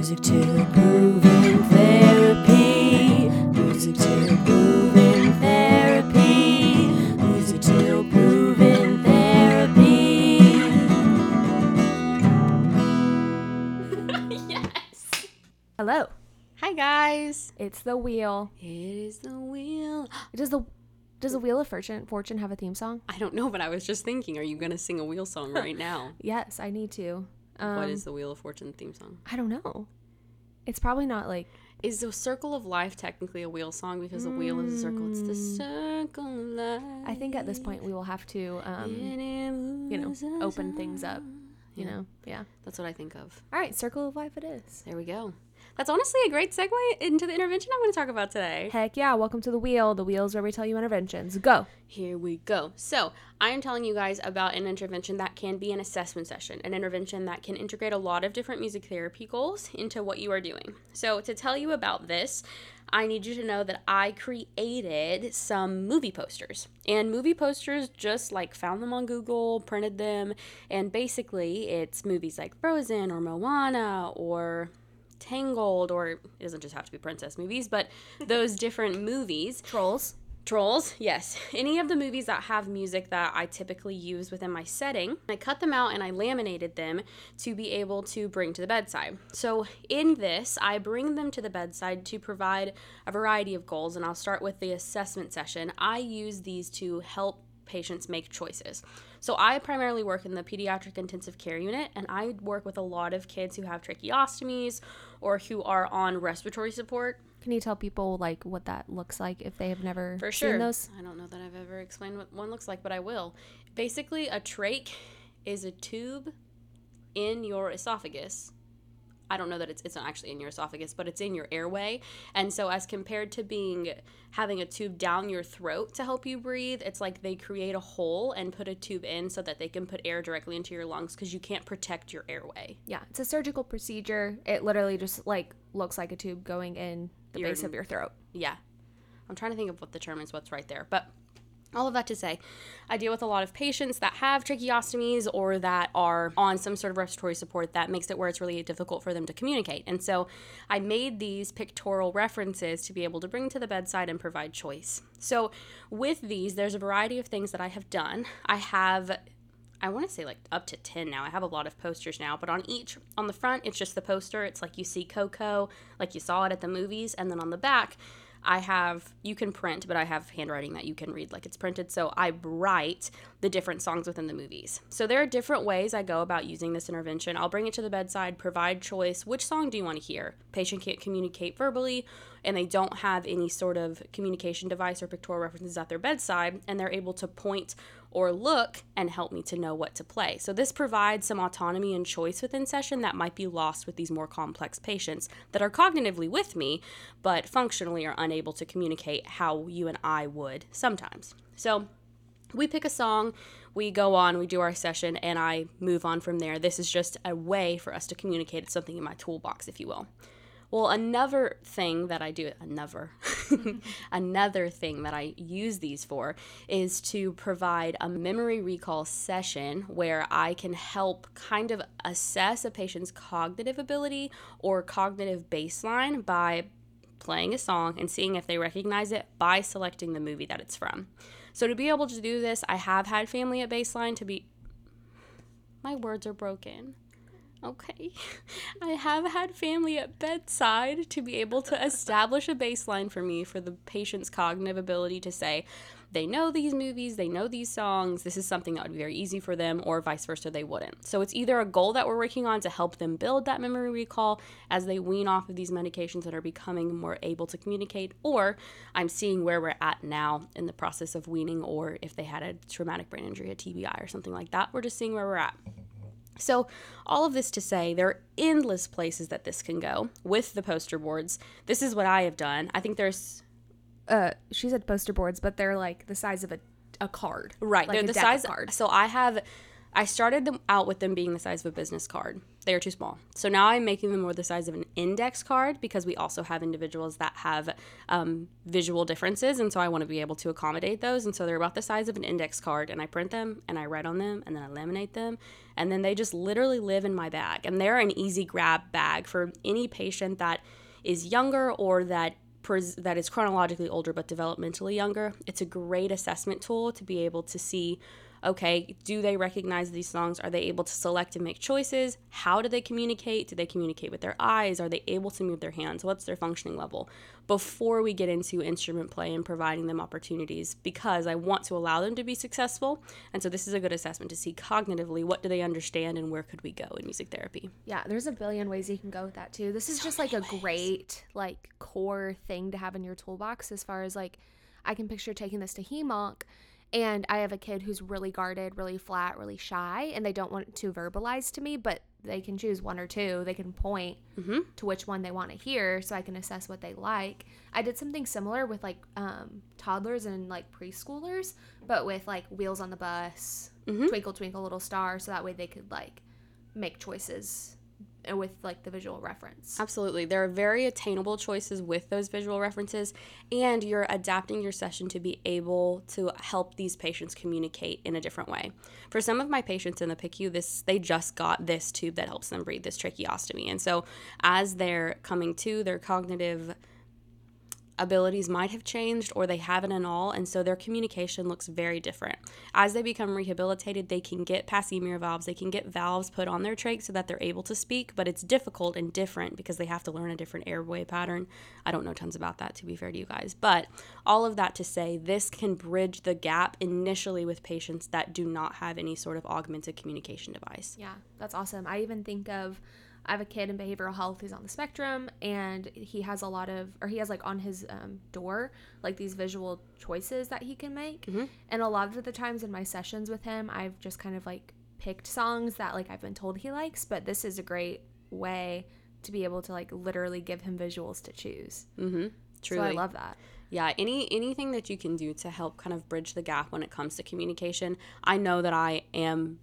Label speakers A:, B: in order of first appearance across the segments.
A: Music to improve in therapy. Music to improve in therapy. Music to improve in therapy.
B: yes.
C: Hello.
B: Hi guys.
C: It's the wheel.
B: It is the wheel.
C: Does the does the Wheel of Fortune Fortune have a theme song?
B: I don't know, but I was just thinking, are you gonna sing a wheel song right now?
C: Yes, I need to. Um,
B: what is the Wheel of Fortune theme song?
C: I don't know. It's probably not like
B: Is the Circle of Life technically a wheel song because the wheel is a circle? It's the circle of life.
C: I think at this point we will have to um you know, open things up. You
B: Yeah.
C: know? Yeah.
B: That's what I think of.
C: All right, Circle of Life it is.
B: There we go. That's honestly a great segue into the intervention I'm going to talk about today.
C: Heck yeah, welcome to the wheel. The wheel's where we tell you interventions. Go.
B: Here we go. So, I am telling you guys about an intervention that can be an assessment session, an intervention that can integrate a lot of different music therapy goals into what you are doing. So, to tell you about this, I need you to know that I created some movie posters. And movie posters just like found them on Google, printed them, and basically it's movies like Frozen or Moana or Tangled, or it doesn't just have to be princess movies, but those different movies
C: Trolls.
B: Trolls, yes. Any of the movies that have music that I typically use within my setting, I cut them out and I laminated them to be able to bring to the bedside. So, in this, I bring them to the bedside to provide a variety of goals, and I'll start with the assessment session. I use these to help patients make choices. So, I primarily work in the pediatric intensive care unit, and I work with a lot of kids who have tracheostomies or who are on respiratory support
C: Can you tell people like what that looks like if they have never
B: For
C: seen those?
B: I don't know that I've ever explained what one looks like, but I will. Basically, a trach is a tube in your esophagus. I don't know that it's it's not actually in your esophagus, but it's in your airway. And so as compared to being having a tube down your throat to help you breathe, it's like they create a hole and put a tube in so that they can put air directly into your lungs because you can't protect your airway.
C: Yeah, it's a surgical procedure. It literally just like looks like a tube going in the
B: Your-
C: base of your throat.
B: yeah. I'm trying to think of what the term is, what's right there. But all of that to say, I deal with a lot of patients that have tracheostomies or that are on some sort of respiratory support that makes it where it's really difficult for them to communicate. And so I made these pictorial references to be able to bring to the bedside and provide choice. So with these, there's a variety of things that I have done. I have I want to say like up to 10 now. I have a lot of posters now, but on each, on the front, it's just the poster. It's like you see Coco, like you saw it at the movies. And then on the back, I have, you can print, but I have handwriting that you can read like it's printed. So I write the different songs within the movies. So there are different ways I go about using this intervention. I'll bring it to the bedside, provide choice. Which song do you want to hear? Patient can't communicate verbally, and they don't have any sort of communication device or pictorial references at their bedside, and they're able to point or look and help me to know what to play. So this provides some autonomy and choice within session that might be lost with these more complex patients that are cognitively with me, but functionally are unable to communicate how you and I would sometimes. So we pick a song, we go on, we do our session, and I move on from there. This is just a way for us to communicate. It's something in my toolbox, if you will. Well, another thing that I do, another, another thing that I use these for is to provide a memory recall session where I can help kind of assess a patient's cognitive ability or cognitive baseline by playing a song and seeing if they recognize it by selecting the movie that it's from. So to be able to do this, I have had family at baseline to be my words are broken. Okay. I have had family at bedside to be able to establish a baseline for me for the patient's cognitive ability to say they know these movies, they know these songs, this is something that would be very easy for them, or vice versa, they wouldn't. So it's either a goal that we're working on to help them build that memory recall as they wean off of these medications and are becoming more able to communicate, or I'm seeing where we're at now in the process of weaning, or if they had a traumatic brain injury, a TBI, or something like that, we're just seeing where we're at. So, all of this to say, there are endless places that this can go with the poster boards. This is what I have done. I think there's
C: Uh, she said poster boards, but they're like the size of a, a card.
B: right.
C: Like
B: they're the size.
C: cards.
B: So I have. I started them out with them being the size of a business card. They are too small. So now I'm making them more the size of an index card because we also have individuals that have um, visual differences. And so I want to be able to accommodate those. And so they're about the size of an index card. And I print them and I write on them and then I laminate them. And then they just literally live in my bag. And they're an easy grab bag for any patient that is younger or that that is chronologically older but developmentally younger. It's a great assessment tool to be able to see okay, do they recognize these songs? Are they able to select and make choices? How do they communicate? Do they communicate with their eyes? Are they able to move their hands? What's their functioning level? Before we get into instrument play and providing them opportunities, because I want to allow them to be successful. And so this is a good assessment to see cognitively what do they understand and where could we go in music therapy.
C: Yeah, there's a billion ways you can go with that too. This is just like a great like core thing to have in your toolbox as far as like I can picture taking this to HEMONC and I have a kid who's really guarded, really flat, really shy, and they don't want to verbalize to me, but they can choose one or two. They can point to which one they want to hear so I can assess what they like. I did something similar with like um, toddlers and like preschoolers, but with like wheels on the bus, twinkle, twinkle, little star, so that way they could like make choices with like the visual reference.
B: Absolutely. There are very attainable choices with those visual references, and you're adapting your session to be able to help these patients communicate in a different way. For some of my patients in the PICU, this they just got this tube that helps them breathe, this tracheostomy. And so as they're coming to their cognitive abilities might have changed or they haven't at all and so their communication looks very different. As they become rehabilitated they can get Passy-Muir valves they can get valves put on their trach so that they're able to speak but it's difficult and different because they have to learn a different airway pattern. I don't know tons about that to be fair to you guys but all of that to say this can bridge the gap initially with patients that do not have any sort of augmented communication device.
C: Yeah, that's awesome. I even think of I have a kid in behavioral health who's on the spectrum and he has a lot of or he has like on his um, door like these visual choices that he can make. And a lot of the times in my sessions with him, I've just kind of like picked songs that like I've been told he likes, but this is a great way to be able to like literally give him visuals to choose.
B: mm-hmm truly
C: So I love that.
B: yeah any anything that you can do to help kind of bridge the gap when it comes to communication i know that i am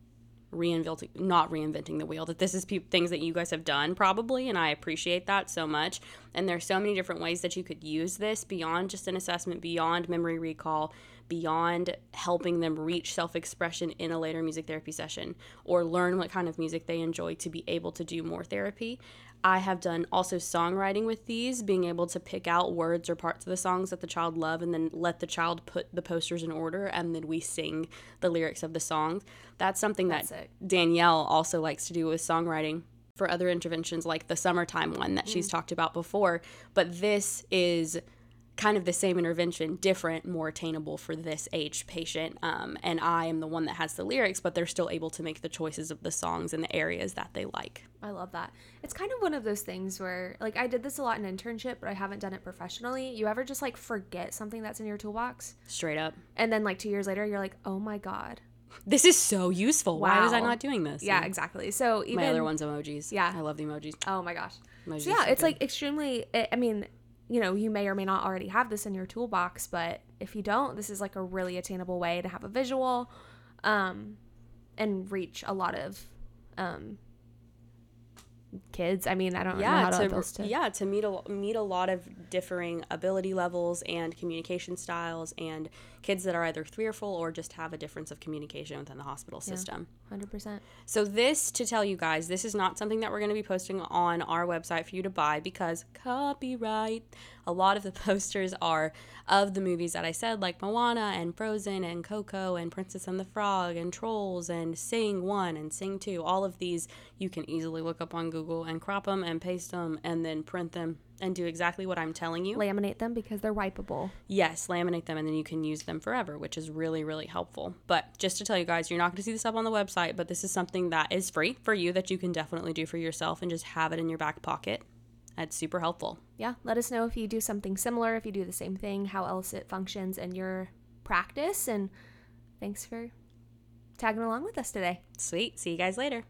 B: reinventing not reinventing the wheel that this is pe- things that you guys have done probably and i appreciate that so much. And there's so many different ways that you could use this beyond just an assessment beyond memory recall beyond helping them reach self-expression in a later music therapy session or learn what kind of music they enjoy to be able to do more therapy I have done also songwriting with these, being able to pick out words or parts of the songs that the child love and then let the child put the posters in order and then we sing the lyrics of the songs. That's something
C: That's
B: that
C: sick.
B: Danielle also likes to do with songwriting for other interventions like the summertime one that she's mm. talked about before, but this is kind of the same intervention, different, more attainable for this aged patient. Um, and I am the one that has the lyrics, but they're still able to make the choices of the songs and the areas that they like.
C: I love that. It's kind of one of those things where, like, I did this a lot in internship, but I haven't done it professionally. You ever just like forget something that's in your toolbox,
B: Straight up.
C: and then like two years later, you're like, oh my god.
B: This is so useful. Why was I not doing this?
C: Yeah,
B: And
C: exactly. So even
B: My other one's emojis.
C: Yeah.
B: I love the emojis.
C: Oh my gosh.
B: Emojis
C: So yeah, it's
B: good.
C: like extremely. I mean, you know, you may or may not already have this in your toolbox, but if you don't, this is like a really attainable way to have a visual, um, and reach a lot of, um, kids. I mean, I don't know
B: yeah,
C: how
B: to,
C: else to
B: yeah, to meet a meet a lot of differing ability levels and communication styles, and kids that are either fearful or just have a difference of communication within the hospital system.
C: hundred percent.
B: So this to tell you guys, this is not something that we're going to be posting on our website for you to buy because copyright. A lot of the posters are of the movies that I said, like Moana and Frozen and Coco and Princess and the Frog and Trolls and Sing One and Sing Two. All of these you can easily look up on Google and crop them and paste them and then print them and do exactly what I'm telling you.
C: Laminate them because they're wipeable.
B: Yes, laminate them and then you can use them forever, which is really, really helpful. But just to tell you guys, you're not going to see this up on the website, but this is something that is free for you that you can definitely do for yourself and just have it in your back pocket. That's super helpful.
C: yeah, let us know if you do something similar, if you do the same thing, how else it functions in your practice. And thanks for tagging along with us today.
B: Sweet. See you guys later.